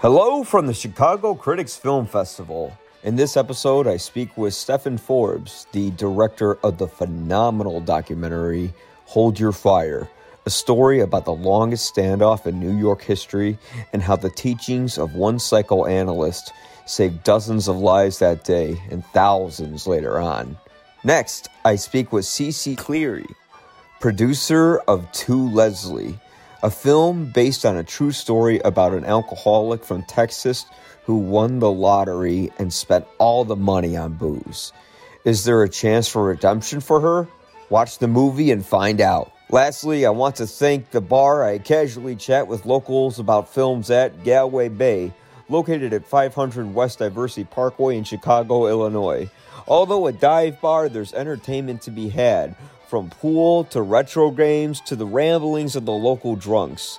Hello from the Chicago Critics Film Festival. In this episode, I speak with Stefan Forbes, the director of the phenomenal documentary Hold Your Fire, a story about the longest standoff in New York history and how the teachings of one psychoanalyst saved dozens of lives that day and thousands later on. Next, I speak with Ceci Cleary, producer of To Leslie, a film based on a true story about an alcoholic from Texas who won the lottery and spent all the money on booze. Is there a chance for redemption for her? Watch the movie and find out. Lastly, I want to thank the bar I casually chat with locals about films at Galway Bay, located at 500 West Diversey Parkway in Chicago, Illinois. Although a dive bar, there's entertainment to be had, from pool to retro games to the ramblings of the local drunks.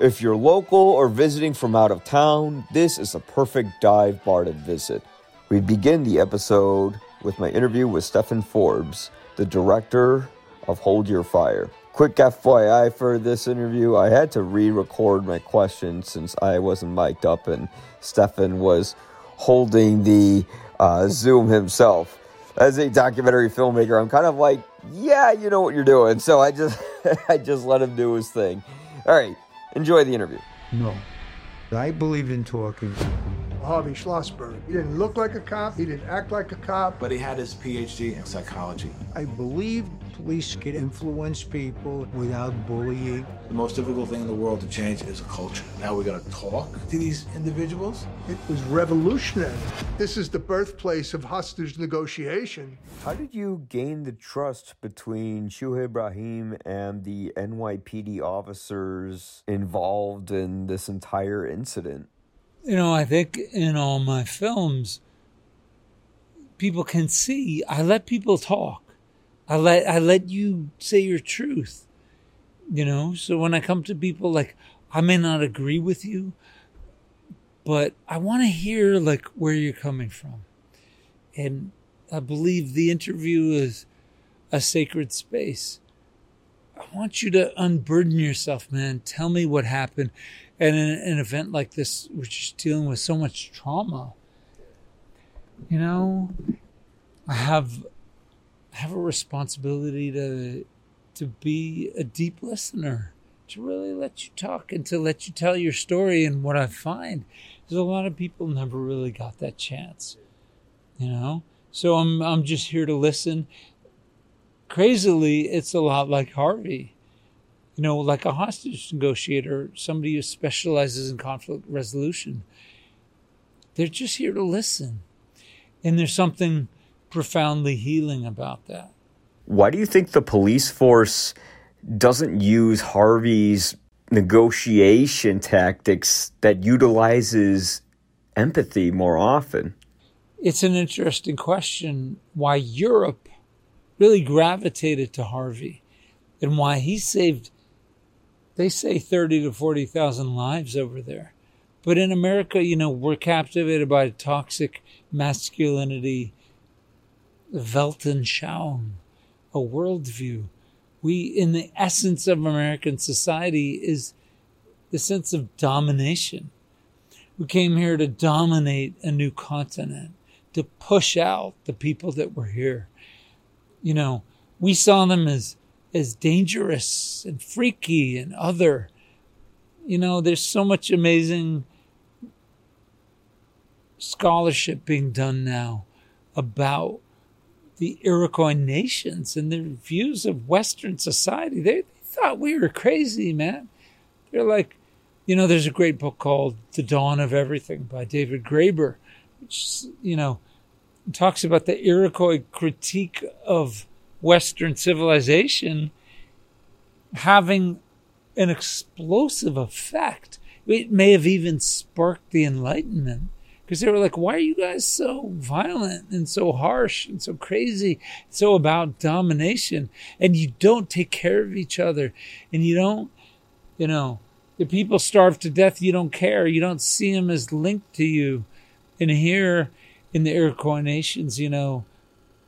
If you're local or visiting from out of town, this is a perfect dive bar to visit. We begin the episode with my interview with Stefan Forbes, the director of Hold Your Fire. Quick FYI for this interview, I had to re record my questions since I wasn't mic'd up and Stefan was holding the uh, Zoom himself. As a documentary filmmaker, I'm kind of like, yeah, you know what you're doing. So I just, I just let him do his thing. All right, enjoy the interview. No, I believed in talking. Harvey Schlossberg. He didn't look like a cop. He didn't act like a cop. But he had his PhD in psychology. I believed police can influence people without bullying. The most difficult thing in the world to change is a culture. Now we got to talk to these individuals. It was revolutionary. This is the birthplace of hostage negotiation. How did you gain the trust between Shuaib Raheem and the NYPD officers involved in this entire incident? You know, I think in all my films, people can see I let people talk. I let I let you say your truth. You know, so when I come to people like I may not agree with you, but I want to hear like where you're coming from. And I believe the interview is a sacred space. I want you to unburden yourself, man. Tell me what happened. And in an event like this, which is dealing with so much trauma, you know, I have have a responsibility to to be a deep listener, to really let you talk and to let you tell your story. And what I find is a lot of people never really got that chance, you know. So I'm I'm just here to listen. Crazily, it's a lot like Harvey, you know, like a hostage negotiator, somebody who specializes in conflict resolution. They're just here to listen, and there's something profoundly healing about that. Why do you think the police force doesn't use Harvey's negotiation tactics that utilizes empathy more often? It's an interesting question why Europe really gravitated to Harvey and why he saved they say 30 to 40,000 lives over there. But in America, you know, we're captivated by toxic masculinity Weltanschauung, a worldview. We, in the essence of American society, is the sense of domination. We came here to dominate a new continent, to push out the people that were here. You know, we saw them as as dangerous and freaky and other. You know, there's so much amazing scholarship being done now about the Iroquois nations and their views of Western society. They, they thought we were crazy, man. They're like, you know, there's a great book called The Dawn of Everything by David Graeber, which, you know, talks about the Iroquois critique of Western civilization having an explosive effect. It may have even sparked the Enlightenment because they were like, why are you guys so violent and so harsh and so crazy, so about domination? And you don't take care of each other and you don't, you know, the people starve to death, you don't care. You don't see them as linked to you. And here in the Iroquois nations, you know,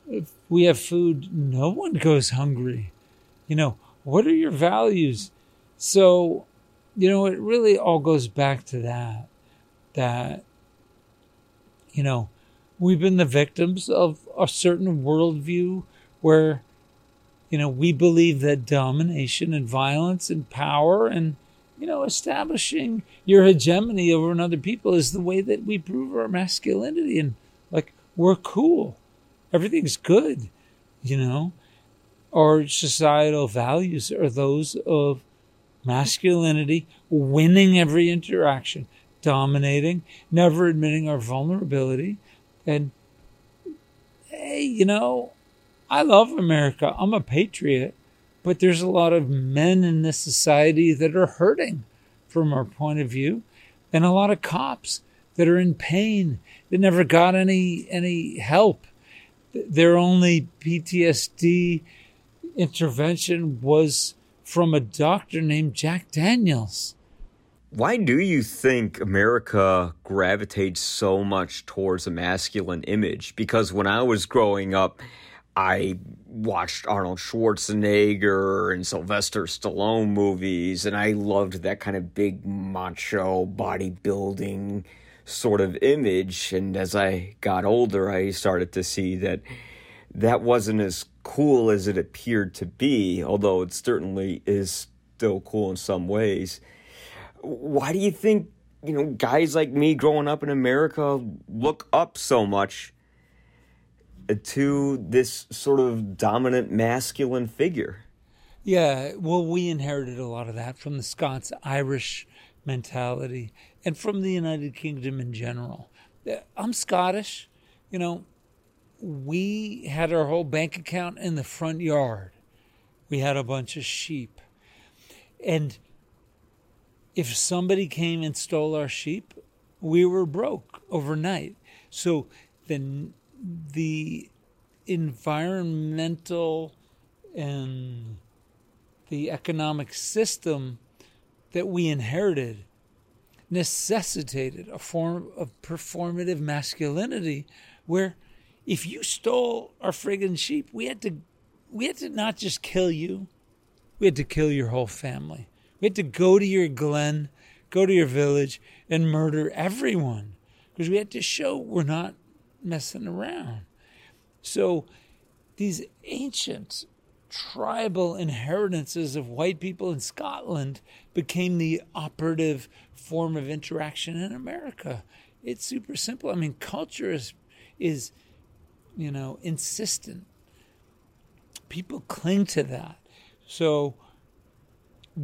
if we have food, no one goes hungry. You know, what are your values? So, you know, it really all goes back to that that, you know, we've been the victims of a certain worldview where, you know, we believe that domination and violence and power and, you know, establishing your hegemony over another people is the way that we prove our masculinity. And like, we're cool. Everything's good, you know? Our societal values are those of masculinity, winning every interaction, dominating, never admitting our vulnerability. And hey, you know, I love America. I'm a patriot, but there's a lot of men in this society that are hurting from our point of view, and a lot of cops that are in pain that never got any any help. Their only PTSD intervention was from a doctor named Jack Daniels. Why do you think America gravitates so much towards a masculine image? Because when I was growing up, I watched Arnold Schwarzenegger and Sylvester Stallone movies, and I loved that kind of big macho bodybuilding sort of image. And as I got older, I started to see that that wasn't as cool as it appeared to be, although it certainly is still cool in some ways. Why do you think, you know, guys like me growing up in America look up so much to this sort of dominant masculine figure? Yeah, well, we inherited a lot of that from the Scots Irish mentality and from the United Kingdom in general. Uh, I'm Scottish, you know, we had our whole bank account in the front yard. We had a bunch of sheep. And if somebody came and stole our sheep, we were broke overnight. So the the environmental and the economic system that we inherited necessitated a form of performative masculinity where if you stole our friggin' sheep, we had to we had to not just kill you, we had to kill your whole family. We had to go to your glen, go to your village, and murder everyone because we had to show we're not messing around. So these ancient tribal inheritances of white people in Scotland became the operative form of interaction in America. It's super simple. I mean, culture is is you know, insistent. People cling to that. So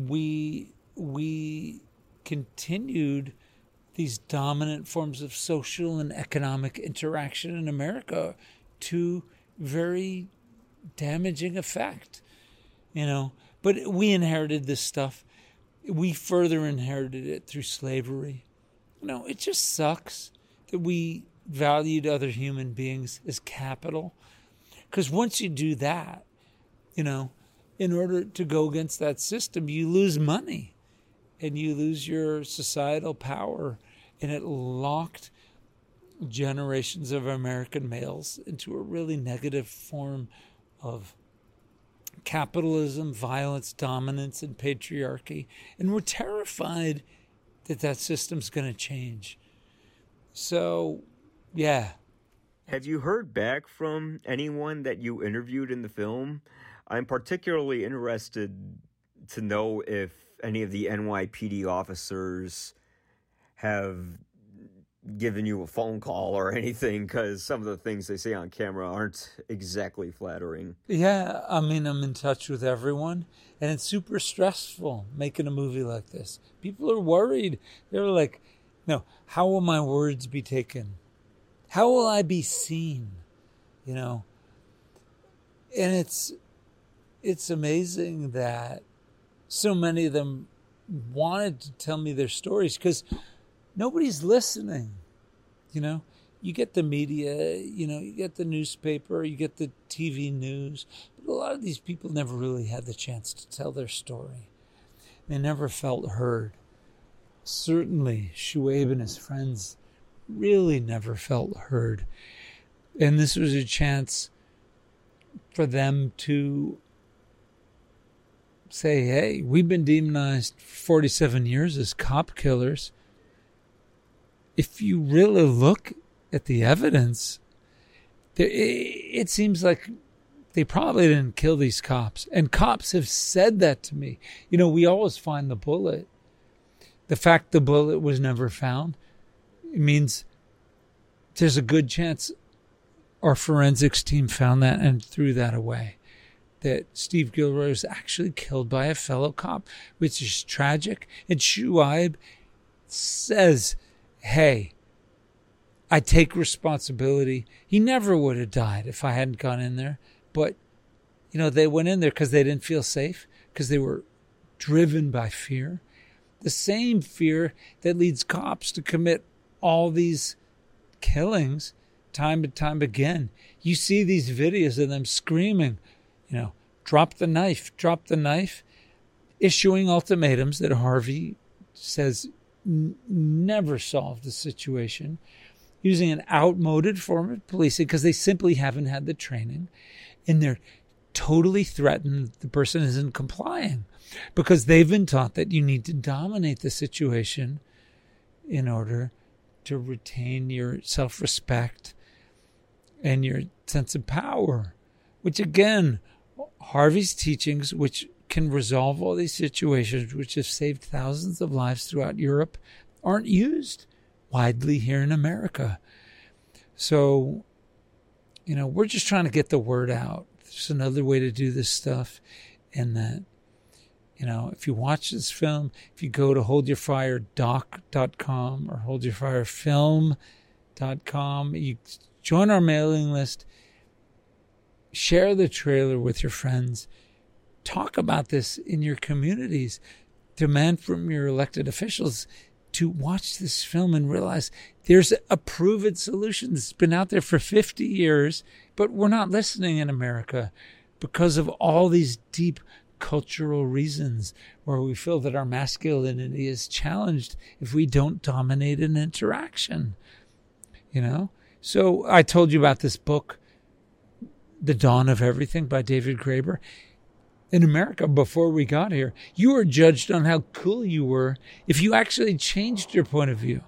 we we continued these dominant forms of social and economic interaction in America to very damaging effect. You know, but we inherited this stuff. We further inherited it through slavery. You know, it just sucks that we valued other human beings as capital. Because once you do that, you know, in order to go against that system, you lose money and you lose your societal power. And it locked generations of American males into a really negative form of capitalism, violence, dominance, and patriarchy. And we're terrified that that system's going to change. So yeah. Have you heard back from anyone that you interviewed in the film? I'm particularly interested to know if any of the NYPD officers have given you a phone call or anything because some of the things they say on camera aren't exactly flattering. Yeah, I mean, I'm in touch with everyone, and it's super stressful making a movie like this. People are worried. They're like, no, how will my words be taken? How will I be seen? You know? And it's it's amazing that so many of them wanted to tell me their stories because nobody's listening. You know, you get the media, you know, you get the newspaper, you get the TV news, but a lot of these people never really had the chance to tell their story. They never felt heard. Certainly, Shuaib and his friends really never felt heard. And this was a chance for them to say, hey, we've been demonized 47 years as cop killers. if you really look at the evidence, there, it, seems like they probably didn't kill these cops. And cops have said that to me. You know, we always find the bullet. The fact the bullet was never found it means there's a good chance our forensics team found that and threw that away. That Steve Gilroy was actually killed by a fellow cop, which is tragic. And Shuaib says, Hey, I take responsibility. He never would have died if I hadn't gone in there. But, you know, they went in there because they didn't feel safe, because they were driven by fear. The same fear that leads cops to commit all these killings time and time again. You see these videos of them screaming, you know, drop the knife, drop the knife, issuing ultimatums that Harvey says n- never solved the situation, using an outmoded form of policing because they simply haven't had the training, and they're totally threatened the person isn't complying because they've been taught that you need to dominate the situation in order to retain your self respect and your sense of power, which again, Harvey's teachings, which can resolve all these situations, which have saved thousands of lives throughout Europe, aren't used widely here in America. So, you know, we're just trying to get the word out. There's another way to do this stuff, and that you know, if you watch this film, if you go to holdyourfiredoc.com or holdyourfirefilm.com, you join our mailing list, share the trailer with your friends, talk about this in your communities, demand from your elected officials to watch this film and realize there's a proven solution that's been out there for 50 years, but we're not listening in America because of all these deep cultural reasons where we feel that our masculinity is challenged if we don't dominate an interaction. You know? So I told you about this book, The Dawn of Everything by David Graeber. In America, before we got here, you were judged on how cool you were if you actually changed your point of view.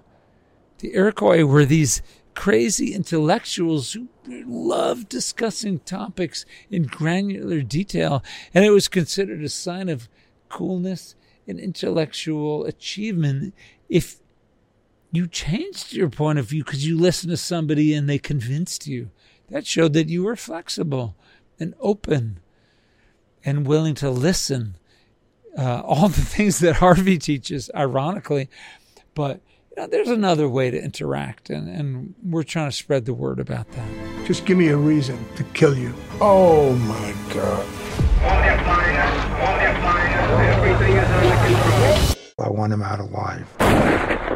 The Iroquois were these crazy intellectuals who loved discussing topics in granular detail, and it was considered a sign of coolness and intellectual achievement if you changed your point of view because you listened to somebody and they convinced you. That showed that you were flexible and open and willing to listen. Uh, all the things that Harvey teaches, ironically, but you know, there's another way to interact, and, and we're trying to spread the word about that. Just give me a reason to kill you. Oh my God. Everything is under control. I want him out alive.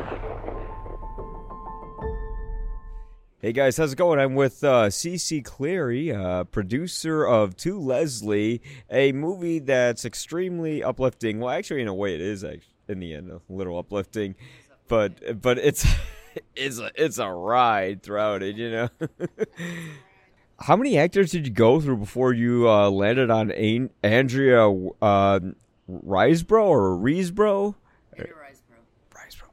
Hey guys, how's it going? I'm with uh, Ceci Cleary, uh, producer of To Leslie, a movie that's extremely uplifting. Well, actually, in a way, it is in the end a little uplifting, but but it's it's a, it's a ride throughout it, you know. How many actors did you go through before you uh, landed on An- Andrea uh, or Riseborough? Riseborough.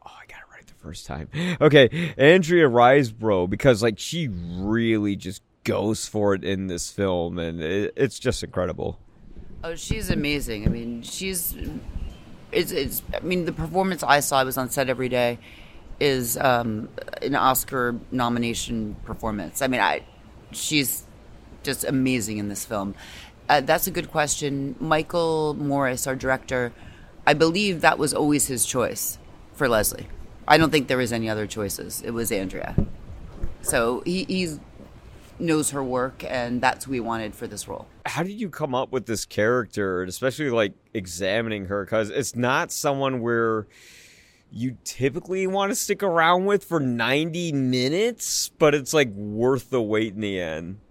Oh, I got it right the first time. Okay, Andrea Riseborough, because like she really just goes for it in this film, and it, it's just incredible. Oh, she's amazing. I mean, she's it's it's. I mean, the performance I saw, I was on set every day, is um, an Oscar nomination performance. I mean, I she's just amazing in this film. Uh, that's a good question. Michael Morris, our director, I believe that was always his choice for Leslie. I don't think there was any other choices. It was Andrea. So he he's, knows her work, and that's who we wanted for this role. How did you come up with this character, and especially like examining her? Because it's not someone where you typically want to stick around with for 90 minutes, but it's like worth the wait in the end.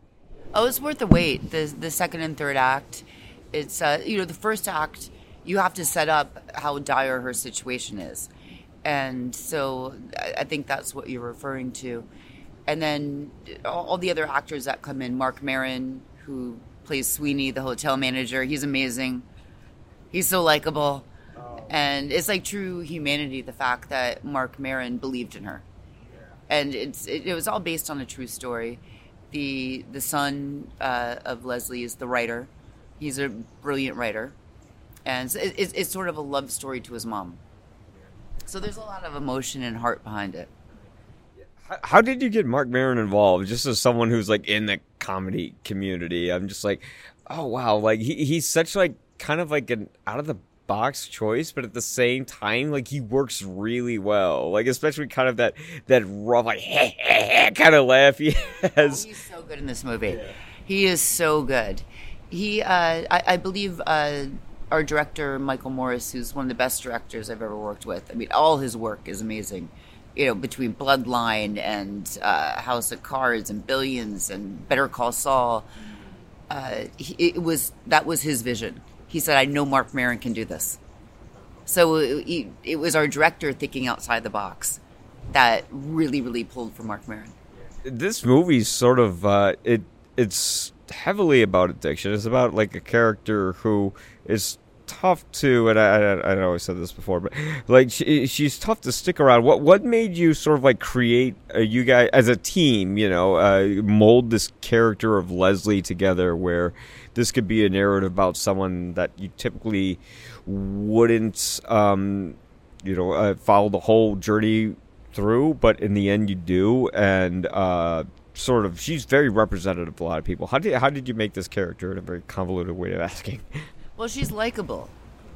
Oh, it's worth the wait. The the second and third act, it's uh, you know the first act you have to set up how dire her situation is, and so I think that's what you're referring to, and then all the other actors that come in. Marc Maron, who plays Sweeney, the hotel manager, he's amazing. He's so likable, and it's like true humanity. The fact that Marc Maron believed in her, and it's it, it was all based on a true story. The the son uh, of Leslie is the writer. He's a brilliant writer, and it, it's, it's sort of a love story to his mom. So there's a lot of emotion and heart behind it. How- How did you get Marc Maron involved? Just as someone who's like in the comedy community, I'm just like, oh wow, like he, he's such like kind of like an out of the box choice, but at the same time, like he works really well. Like especially kind of that that rough like kind of laugh he has. He's so good in this movie. He is so good. He, uh, I, I believe, uh, our director Michael Morris, who's one of the best directors I've ever worked with. I mean, all his work is amazing. You know, between Bloodline and uh, House of Cards and Billions and Better Call Saul, uh, he, it was that was his vision. He said, "I know Marc Maron can do this." So it, it- it was our director thinking outside the box that really, really pulled for Marc Maron. this movie's sort of uh, it it's heavily about addiction. It's about like a character who is tough to, and I, I, I know I said this before, but like she, she's tough to stick around. What what made you sort of like create uh, you guys as a team? You know, uh, mold this character of Leslie together, where this could be a narrative about someone that you typically wouldn't, um, you know, uh, follow the whole journey through, but in the end you do, and uh, sort of she's very representative of a lot of people. How did how did you make this character in a very convoluted way of asking? Well, she's likable.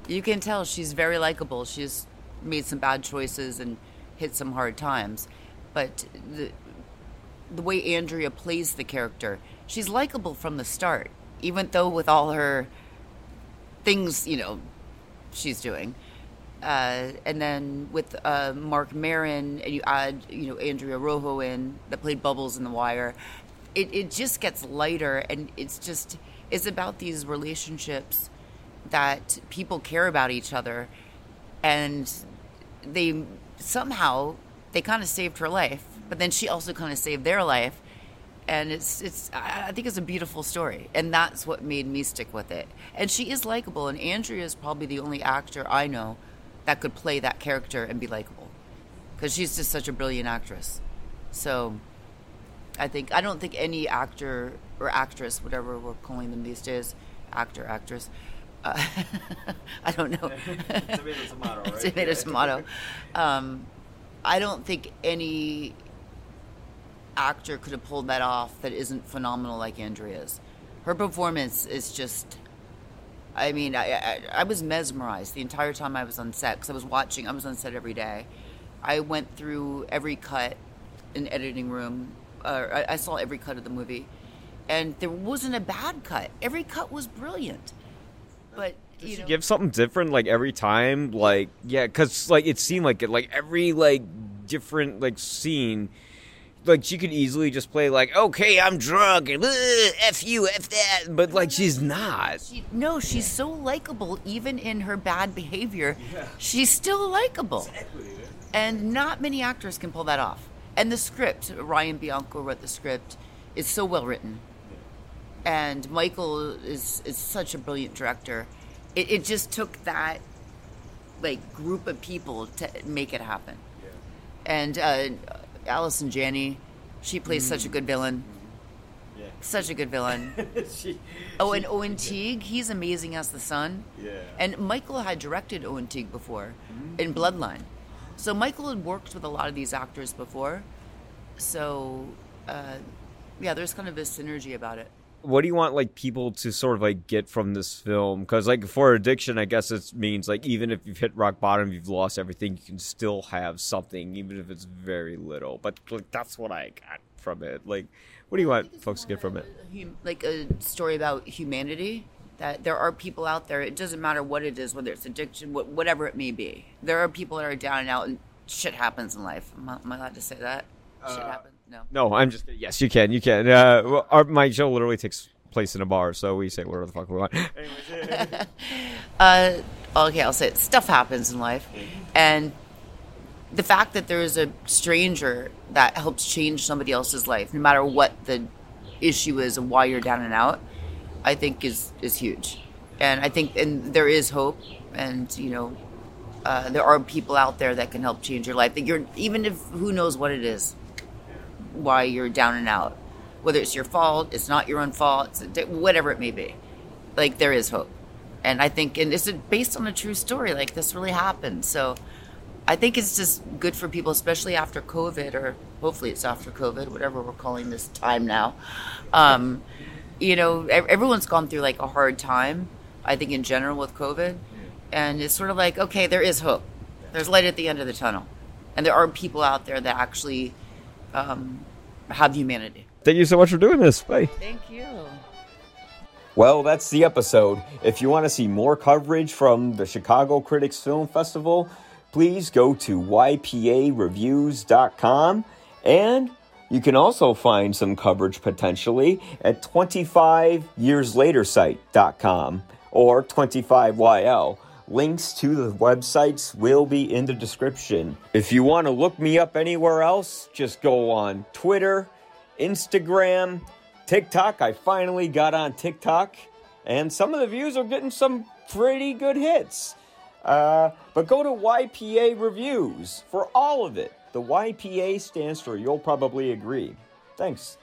You can tell she's very likable. She's made some bad choices and hit some hard times, but the the way Andrea plays the character, she's likable from the start, even though with all her things, you know, she's doing. Uh, and then with uh, Marc Maron, and you add, you know, Andre Royo in that played Bubbles in The Wire, it, it just gets lighter, and it's just it's about these relationships that people care about each other, and they somehow they kind of saved her life, but then she also kind of saved their life, and it's it's I I think it's a beautiful story, and that's what made me stick with it. And she is likable, and Andrea is probably the only actor I know that could play that character and be likable, because she's just such a brilliant actress. So, I think I don't think any actor or actress, whatever we're calling them these days, actor actress. Uh, I don't know. Tomato, tomato, right? Tomato, tomato. Um, I don't think any actor could have pulled that off that isn't phenomenal like Andrea's. Her performance is just. I mean, I, I, I was mesmerized the entire time I was on set because I was watching. I was on set every day. I went through every cut in editing room. Uh, I, I saw every cut of the movie, and there wasn't a bad cut. Every cut was brilliant. But you know, give something different like every time like yeah because like it seemed like it like every like different like scene like she could easily just play like okay i'm drunk and "Ugh, f you f that but like she's not She, no, she's so likable, even in her bad behavior. She's still likable. And not many actors can pull that off. And the script, Ryan Binaco wrote the script, is so well written. And Michael is, is such a brilliant director. It, it just took that like group of people to make it happen. And uh, Allison Janney, she plays such a good villain. Such a good villain. Oh, and Owen Teague, he's amazing as the son. Yeah. And Michael had directed Owen Teague before in Bloodline. So Michael had worked with a lot of these actors before. So, uh, yeah, there's kind of a synergy about it. What do you want like people to sort of like get from this film because like for addiction i guess it means like even if you've hit rock bottom you've lost everything you can still have something even if it's very little but like that's what i got from it like what do you want folks to get from it Like a story about humanity. That there are people out there. It doesn't matter what it is, whether it's addiction, wh- whatever it may be. There are people that are down and out, and shit happens in life. Am I, am I allowed to say that? shit uh, happens. No. no i'm just yes you can you can uh our my show literally takes place in a bar so we say whatever the fuck we want Uh, okay, I'll say it. Stuff happens in life, and the fact that there is a stranger that helps change somebody else's life, no matter what the issue is and why you're down and out, I think is is huge. And I think, and there is hope, and you know, uh, there are people out there that can help change your life. That you're even if who knows what it is, why you're down and out. Whether it's your fault, it's not your own fault, whatever it may be. Like there is hope. And I think and it's based on a true story. Like this really happened. So I think it's just good for people, especially after COVID, or hopefully it's after COVID, whatever we're calling this time now. Um, you know, everyone's gone through like a hard time, I think, in general with COVID. And it's sort of like, okay, there is hope. There's light at the end of the tunnel. And there are people out there that actually um, have humanity. Thank you so much for doing this. Bye. Thank you. Well, that's the episode. If you want to see more coverage from the Chicago Critics Film Festival, please go to ypareviews.com and you can also find some coverage potentially at 25yearslatersite.com or 25YL. Links to the websites will be in the description. If you want to look me up anywhere else, just go on Twitter, Instagram, TikTok. I finally got on TikTok, and some of the views are getting some pretty good hits. Uh, but go to YPA Reviews for all of it. The YPA stands for You'll Probably Agree. Thanks.